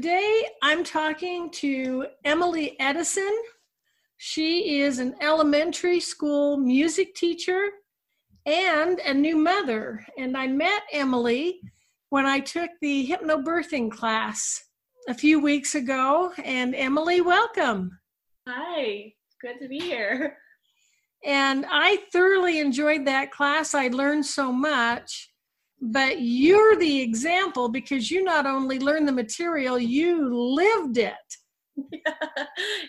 Today, I'm talking to Emily Edison. She is an elementary school music teacher and a new mother. And I met Emily when I took the hypnobirthing class a few weeks ago. And Emily, welcome. Hi, good to be here. And I thoroughly enjoyed that class. I learned so much. But you're the example because you not only learned the material, you lived it.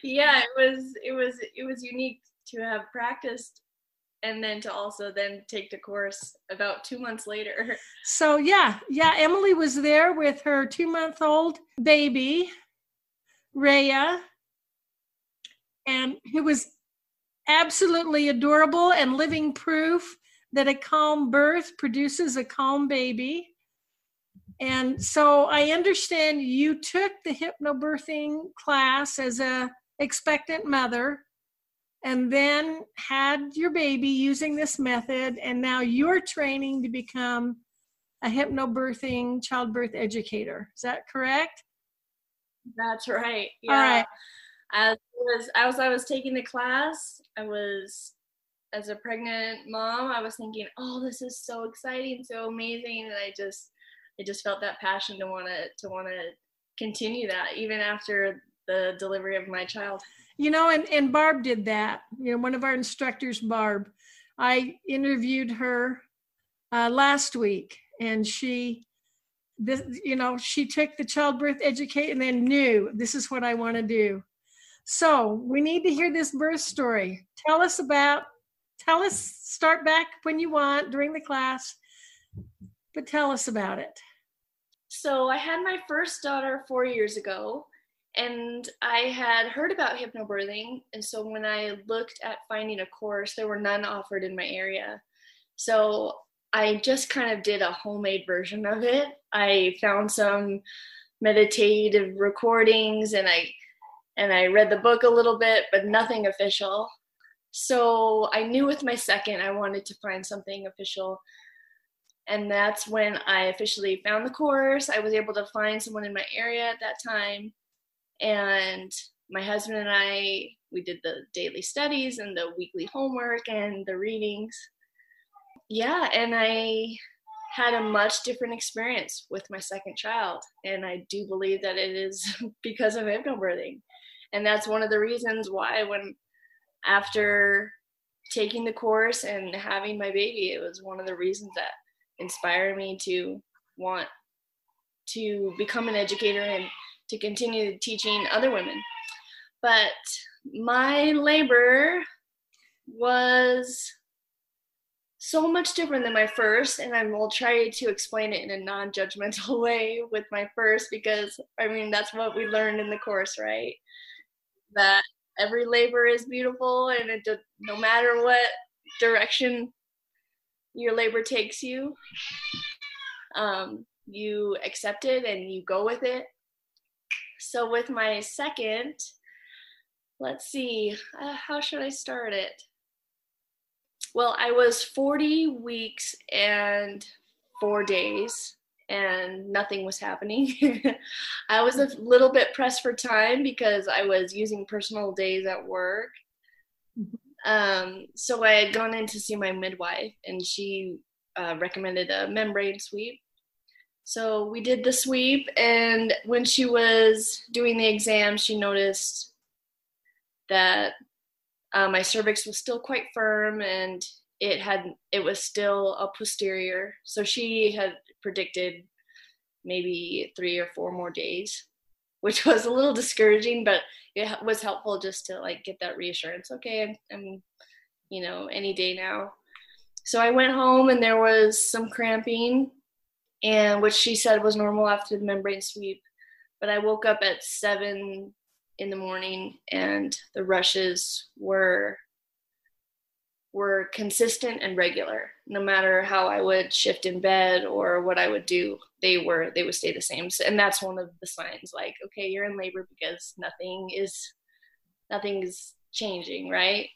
yeah, it was it was it was unique to have practiced and then to also then take the course about two months later. So yeah, yeah, Emily was there with her two month old baby, raya and it was absolutely adorable and living proof that a calm birth produces a calm baby. And so I understand you took the hypnobirthing class as a expectant mother and then had your baby using this method and now you're training to become a hypnobirthing childbirth educator is that correct that's right yeah. all right as was as i was taking the class i was as a pregnant mom i was thinking oh this is so exciting so amazing and i just i just felt that passion to want to to want to continue that even after the delivery of my child. You know and, and barb did that. You know one of our instructors barb i interviewed her uh, last week and she this you know she took the childbirth educate and then knew this is what i want to do. So we need to hear this birth story. Tell us about tell us start back when you want during the class but tell us about it so i had my first daughter four years ago and I had heard about hypnobirthing. And so when I looked at finding a course, there were none offered in my area. So I just kind of did a homemade version of it. I found some meditative recordings and I and I read the book a little bit, but nothing official. So I knew with my second I wanted to find something official. And that's when I officially found the course. I was able to find someone in my area at that time and my husband and I, we did the daily studies and the weekly homework and the readings. Yeah, and I had a much different experience with my second child. And I do believe that it is because of hypnobirthing. And that's one of the reasons why, when after taking the course and having my baby, it was one of the reasons that inspired me to want to become an educator and to continue teaching other women. But my labor was so much different than my first, and I will try to explain it in a non judgmental way with my first because I mean, that's what we learned in the course, right? That every labor is beautiful, and it, no matter what direction your labor takes you, um, you accept it and you go with it so with my second, let's see, uh, how should I start it? Well, I was 40 weeks and four days, and nothing was happening. I was a little bit pressed for time because I was using personal days at work. Um, so I had gone in to see my midwife, and she uh, recommended a membrane sweep. So we did the sweep, and when she was doing the exam, she noticed that uh, my cervix was still quite firm and it had it was still a posterior. So she had predicted maybe three or four more days, which was a little discouraging, but it was helpful just to like get that reassurance. Okay, I'm, I'm you know any day now. So I went home and there was some cramping and which she said was normal after the membrane sweep. But I woke up at seven in the morning, and the rushes were were consistent and regular. No matter how I would shift in bed or what I would do, they were they would stay the same. So, and that's one of the signs, like okay, you're in labor because nothing is nothing's changing, right?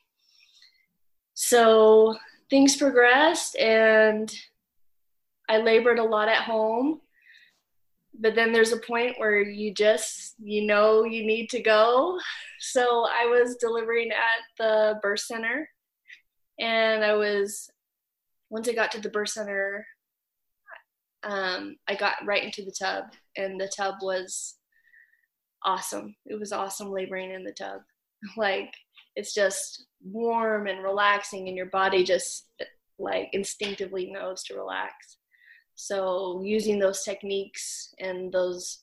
So things progressed, and I labored a lot at home. But then there's a point where you just you know you need to go. So I was delivering at the birth center and I was once I got to the birth center, um, I got right into the tub, and the tub was awesome. It was awesome laboring in the tub. Like it's just warm and relaxing, and your body just like instinctively knows to relax. So using those techniques and those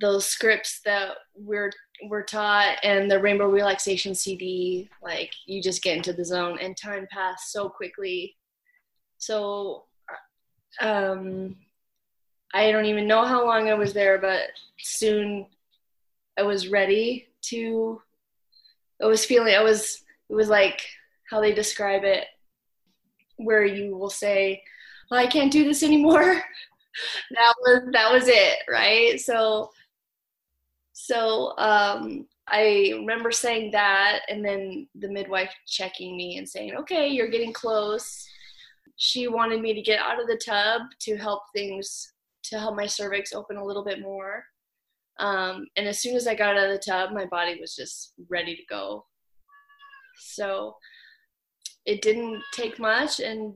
those scripts that we're we're taught and the rainbow relaxation cd like you just get into the zone and time passed so quickly. So um i don't even know how long i was there but soon i was ready to i was feeling i was it was like how they describe it where you will say well, i can't do this anymore. That was that was it right? So so um, I remember saying that, and then the midwife checking me and saying, "Okay, you're getting close." She wanted me to get out of the tub to help things to help my cervix open a little bit more. Um, and as soon as I got out of the tub, my body was just ready to go. So it didn't take much, and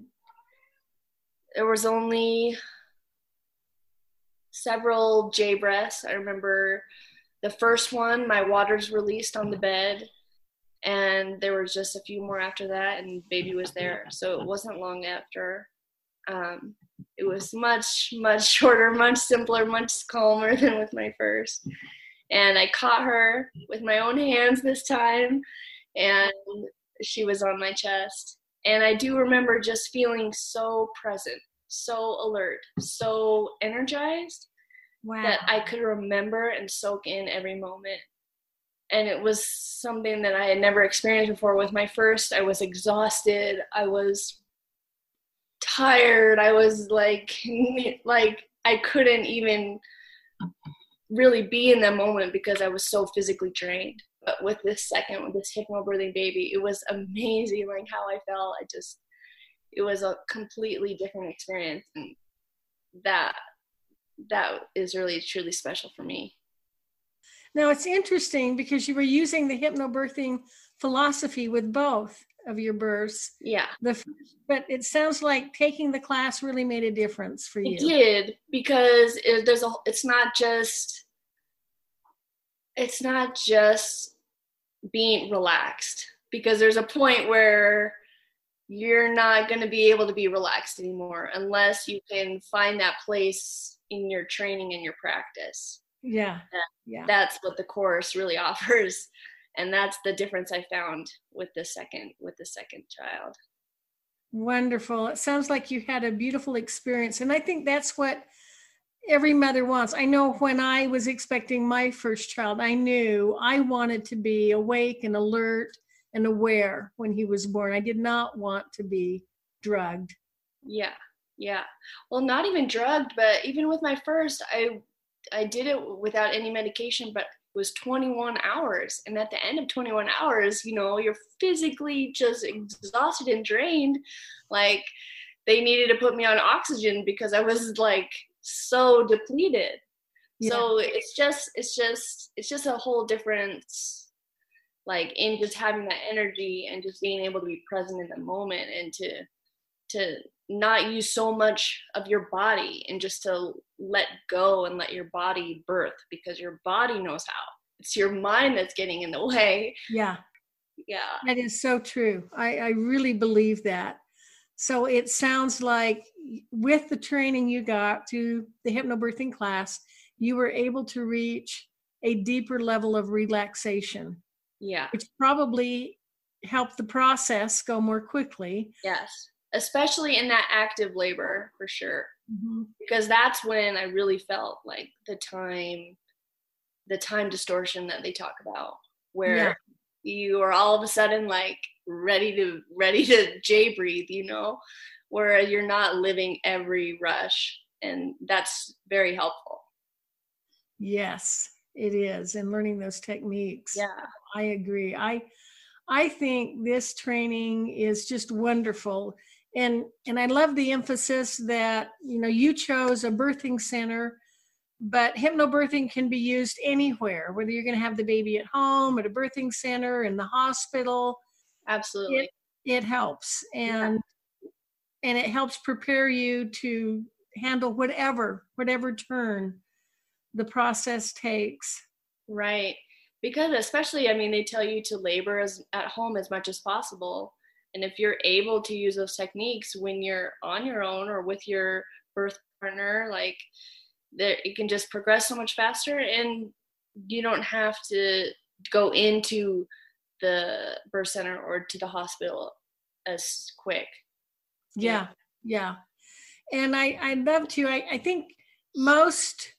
there was only several J breaths. I remember the first one, my waters released on the bed, and there was just a few more after that, and baby was there. So it wasn't long after. Um, it was much, much shorter, much simpler, much calmer than with my first. And I caught her with my own hands this time, and she was on my chest. And I do remember just feeling so present, so alert, so energized wow. that I could remember and soak in every moment. And it was something that I had never experienced before. With my first, I was exhausted. I was tired. I was like, like I couldn't even really be in that moment because I was so physically drained. But with this second, with this hypnobirthing baby, it was amazing. Like how I felt. I just, it was a completely different experience, and that that is really truly special for me. Now it's interesting because you were using the hypnobirthing philosophy with both of your births. Yeah. The but it sounds like taking the class really made a difference for you. It did because it, there's a it's not just it's not just being relaxed because there's a point where you're not going to be able to be relaxed anymore unless you can find that place in your training and your practice. Yeah. yeah. That's what the course really offers. And that's the difference I found with the second with the second child. Wonderful. It sounds like you had a beautiful experience. And I think that's what every mother wants. I know when I was expecting my first child, I knew I wanted to be awake and alert and aware when he was born. I did not want to be drugged. Yeah. Yeah. Well, not even drugged, but even with my first, I I did it without any medication, but it was 21 hours. And at the end of 21 hours, you know, you're physically just exhausted and drained. Like they needed to put me on oxygen because I was like so depleted. Yeah. So it's just it's just it's just a whole different like in just having that energy and just being able to be present in the moment and to to not use so much of your body and just to let go and let your body birth because your body knows how. It's your mind that's getting in the way. Yeah. Yeah. That is so true. I, I really believe that. So it sounds like with the training you got to the hypnobirthing class, you were able to reach a deeper level of relaxation. Yeah. Which probably helped the process go more quickly. Yes especially in that active labor for sure mm-hmm. because that's when I really felt like the time, the time distortion that they talk about, where yeah. you are all of a sudden like ready to ready to J breathe, you know, where you're not living every rush, and that's very helpful. Yes, it is, and learning those techniques. Yeah, I agree. I I think this training is just wonderful. And and I love the emphasis that you know you chose a birthing center, but hypnobirthing can be used anywhere, whether you're going to have the baby at home, at a birthing center, in the hospital. Absolutely. It, it helps. And yeah. and it helps prepare you to handle whatever whatever turn the process takes. Right because especially i mean they tell you to labor as at home as much as possible and if you're able to use those techniques when you're on your own or with your birth partner like that it can just progress so much faster and you don't have to go into the birth center or to the hospital as quick. Yeah. yeah. And i i love to i, I think most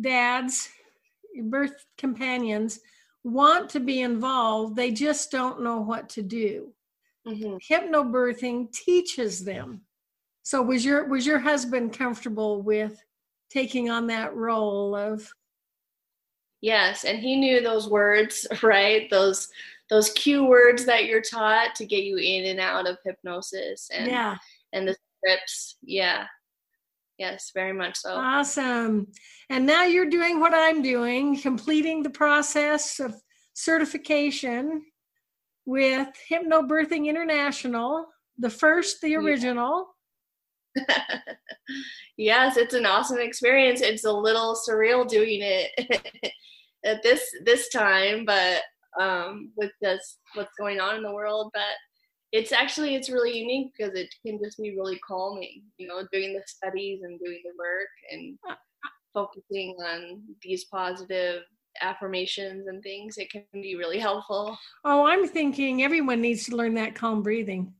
dads birth companions want to be involved, they just don't know what to do. Mm-hmm. Hypnobirthing teaches them. So was your was your husband comfortable with taking on that role of Yes, and he knew those words, right? Those those cue words that you're taught to get you in and out of hypnosis and yeah. and the scripts. Yeah. Yes, very much so. Awesome. And now you're doing what I'm doing, completing the process of certification with Hypnobirthing International, the first, the original. yes, it's an awesome experience. It's a little surreal doing it at this this time, but um, with this what's going on in the world. But it's actually it's really unique because it can just be really calming you know doing the studies and doing the work and focusing on these positive affirmations and things it can be really helpful. Oh i'm thinking everyone needs to learn that calm breathing.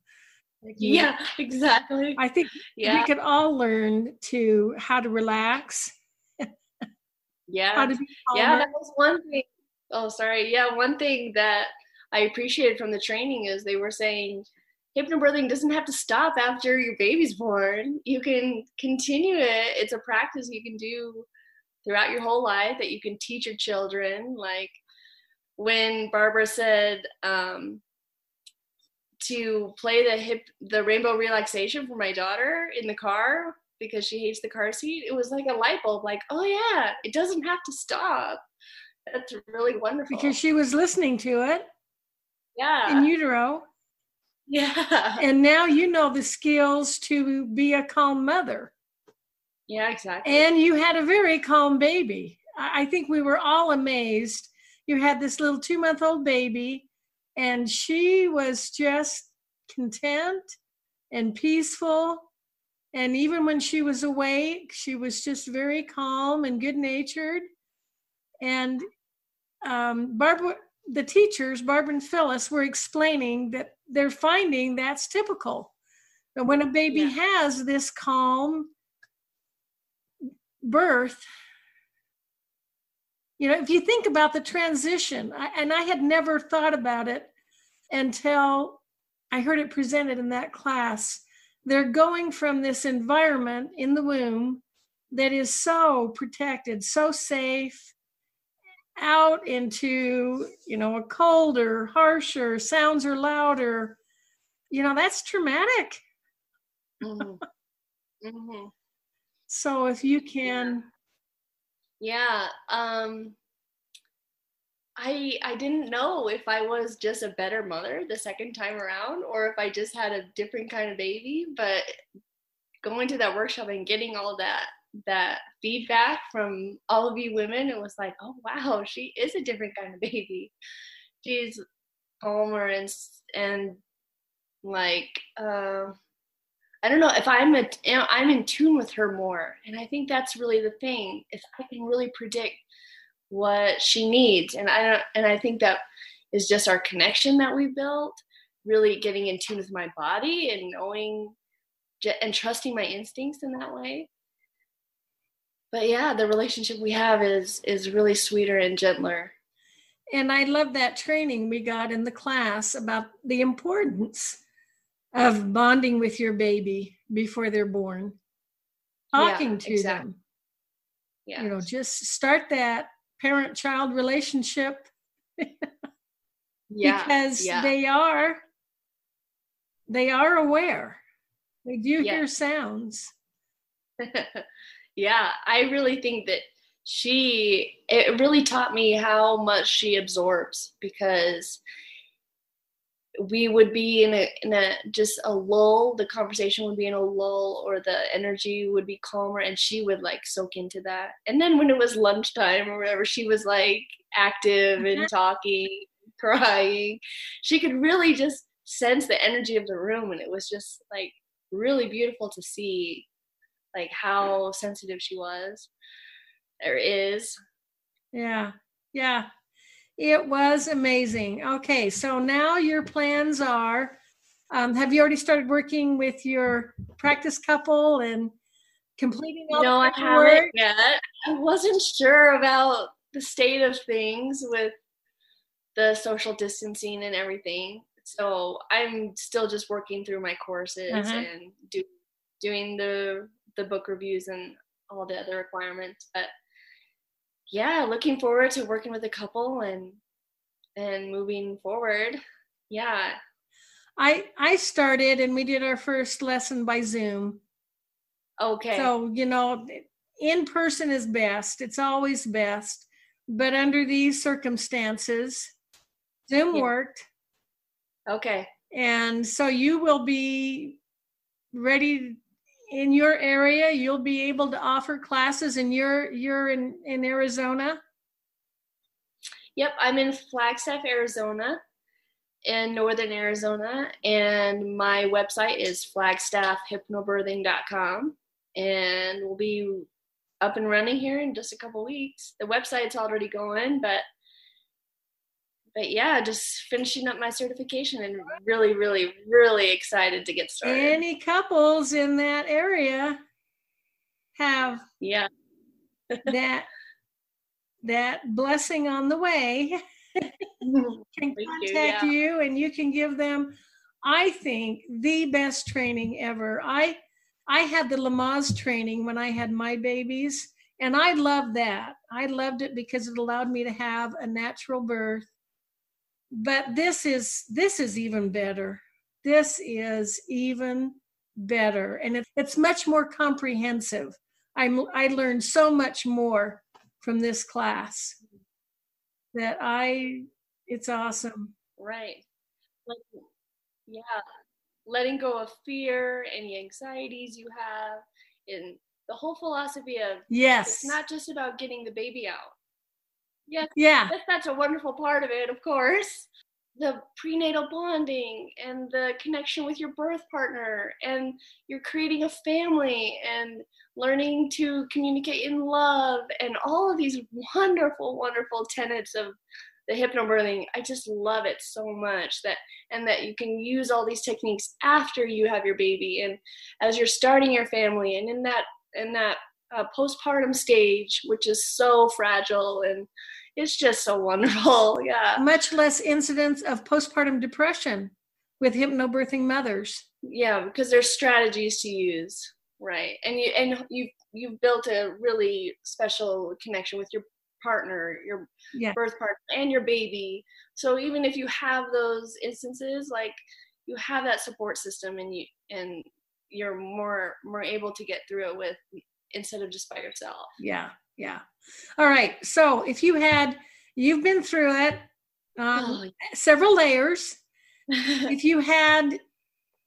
Yeah exactly. I think yeah. we could all learn to how to relax. Yeah. Yeah that was one thing. Oh sorry. Yeah one thing that I appreciated from the training is they were saying hypnobirthing doesn't have to stop after your baby's born. You can continue it. It's a practice you can do throughout your whole life that you can teach your children. Like when Barbara said um, to play the hip, the rainbow relaxation for my daughter in the car because she hates the car seat, it was like a light bulb. Like, oh yeah, it doesn't have to stop. That's really wonderful. Because she was listening to it yeah in utero yeah and now you know the skills to be a calm mother yeah exactly. And you had a very calm baby. I think we were all amazed. You had this little two month old baby and she was just content and peaceful. And even when she was awake she was just very calm and good natured and um, barbara the teachers, Barbara and Phyllis, were explaining that they're finding that's typical. But when a baby yeah. has this calm birth, you know, if you think about the transition, I, and I had never thought about it until I heard it presented in that class. They're going from this environment in the womb that is so protected, so safe, out into you know a colder harsher sounds are louder you know that's traumatic mm-hmm. Mm-hmm. So if you can yeah. um i i didn't know if i was just a better mother the second time around or if i just had a different kind of baby but going to that workshop and getting all that that feedback from all of you women, it was like, oh wow, she is a different kind of baby. She's calmer and and like uh, I don't know if I'm a, I'm in tune with her more, and I think that's really the thing. If I can really predict what she needs, and I don't, and I think that is just our connection that we built, really getting in tune with my body and knowing and trusting my instincts in that way. But yeah the relationship we have is is really sweeter and gentler. And i love that training we got in the class about the importance of bonding with your baby before they're born. Talking yeah, to exactly. them. Yeah you know just start that parent child relationship. Yeah because yeah. they are they are aware. They do hear sounds. Yeah i really think that she it really taught me how much she absorbs because we would be in a in a just a lull. The conversation would be in a lull or the energy would be calmer and she would like soak into that. And then when it was lunchtime or whatever she was like active and mm-hmm. talking crying. She could really just sense the energy of the room and it was just like really beautiful to see like how sensitive she was or is. Yeah. Yeah it was amazing. Okay so now your plans are um, have you already started working with your practice couple and completing all no i haven't yet. I wasn't sure about the state of things with the social distancing and everything. So i'm still just working through my courses uh-huh. and do, doing the the book reviews and all the other requirements but yeah looking forward to working with a couple and and moving forward. Yeah. I i started and we did our first lesson by zoom. Okay. So you know in person is best. It's always best. But under these circumstances zoom yeah. worked. Okay. And so you will be ready in your area. You'll be able to offer classes and you're you're in, in Arizona. Yep, I'm in Flagstaff, Arizona, in northern Arizona, and my website is flagstaffhypnobirthing.com, and we'll be up and running here in just a couple weeks. The website's already going, but but yeah, just finishing up my certification and really, really, really excited to get started. Any couples in that area have yeah that that blessing on the way can contact you, yeah. you and you can give them I think the best training ever. I I had the Lamaze training when I had my babies and I loved that. I loved it because it allowed me to have a natural birth but this is this is even better. This is even better. And it, it's much more comprehensive. I'm i learned so much more from this class that i it's awesome. Right. Like yeah letting go of fear any anxieties you have and the whole philosophy of yes. it's not just about getting the baby out Yes. Yeah. That's, that's a wonderful part of it, of course. The prenatal bonding and the connection with your birth partner, and you're creating a family and learning to communicate in love, and all of these wonderful, wonderful tenets of the hypnobirthing. I just love it so much that, and that you can use all these techniques after you have your baby, and as you're starting your family, and in that, in that uh, postpartum stage, which is so fragile and it's just so wonderful. Yeah. Much less incidence of postpartum depression with hypnobirthing mothers. Yeah, because there's strategies to use, right? And you and you you've built a really special connection with your partner, your yeah. birth partner, and your baby. So even if you have those instances, like you have that support system, and you and you're more more able to get through it with instead of just by yourself. Yeah, yeah. All right. So if you had, you've been through it, um, oh. several layers. if you had,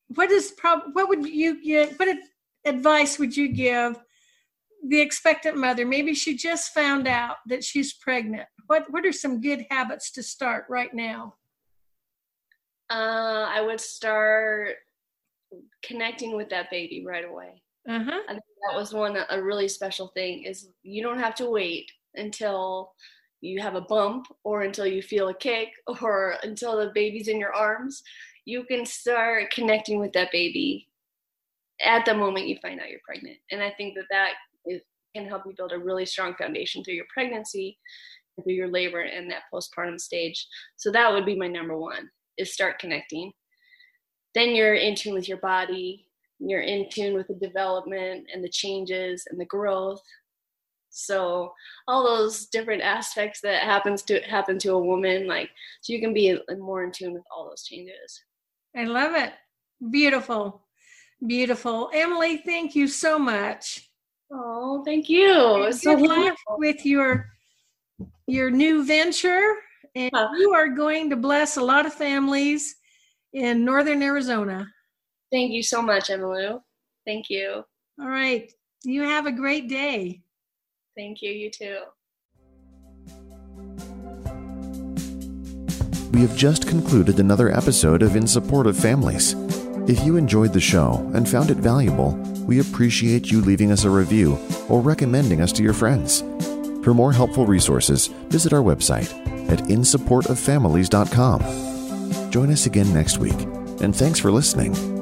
what is prob, what would you give? What advice would you give the expectant mother? Maybe she just found out that she's pregnant. What What are some good habits to start right now? Uh, I would start connecting with that baby right away. Uh-huh. I think that was one a really special thing is you don't have to wait until you have a bump or until you feel a kick or until the baby's in your arms. You can start connecting with that baby at the moment you find out you're pregnant. And I think that that is, can help you build a really strong foundation through your pregnancy, through your labor, and that postpartum stage. So that would be my number one: is start connecting. Then you're in tune with your body. You're in tune with the development and the changes and the growth. So all those different aspects that happens to happen to a woman, like so you can be more in tune with all those changes. I love it. Beautiful. Beautiful. Emily, thank you so much. Oh, thank you. It's so luck with your your new venture. And you are going to bless a lot of families in northern Arizona. Thank you so much, Emily. Thank you. All right. You have a great day. Thank you. You too. We have just concluded another episode of In Support of Families. If you enjoyed the show and found it valuable, we appreciate you leaving us a review or recommending us to your friends. For more helpful resources, visit our website at insupportoffamilies.com. Join us again next week, and thanks for listening.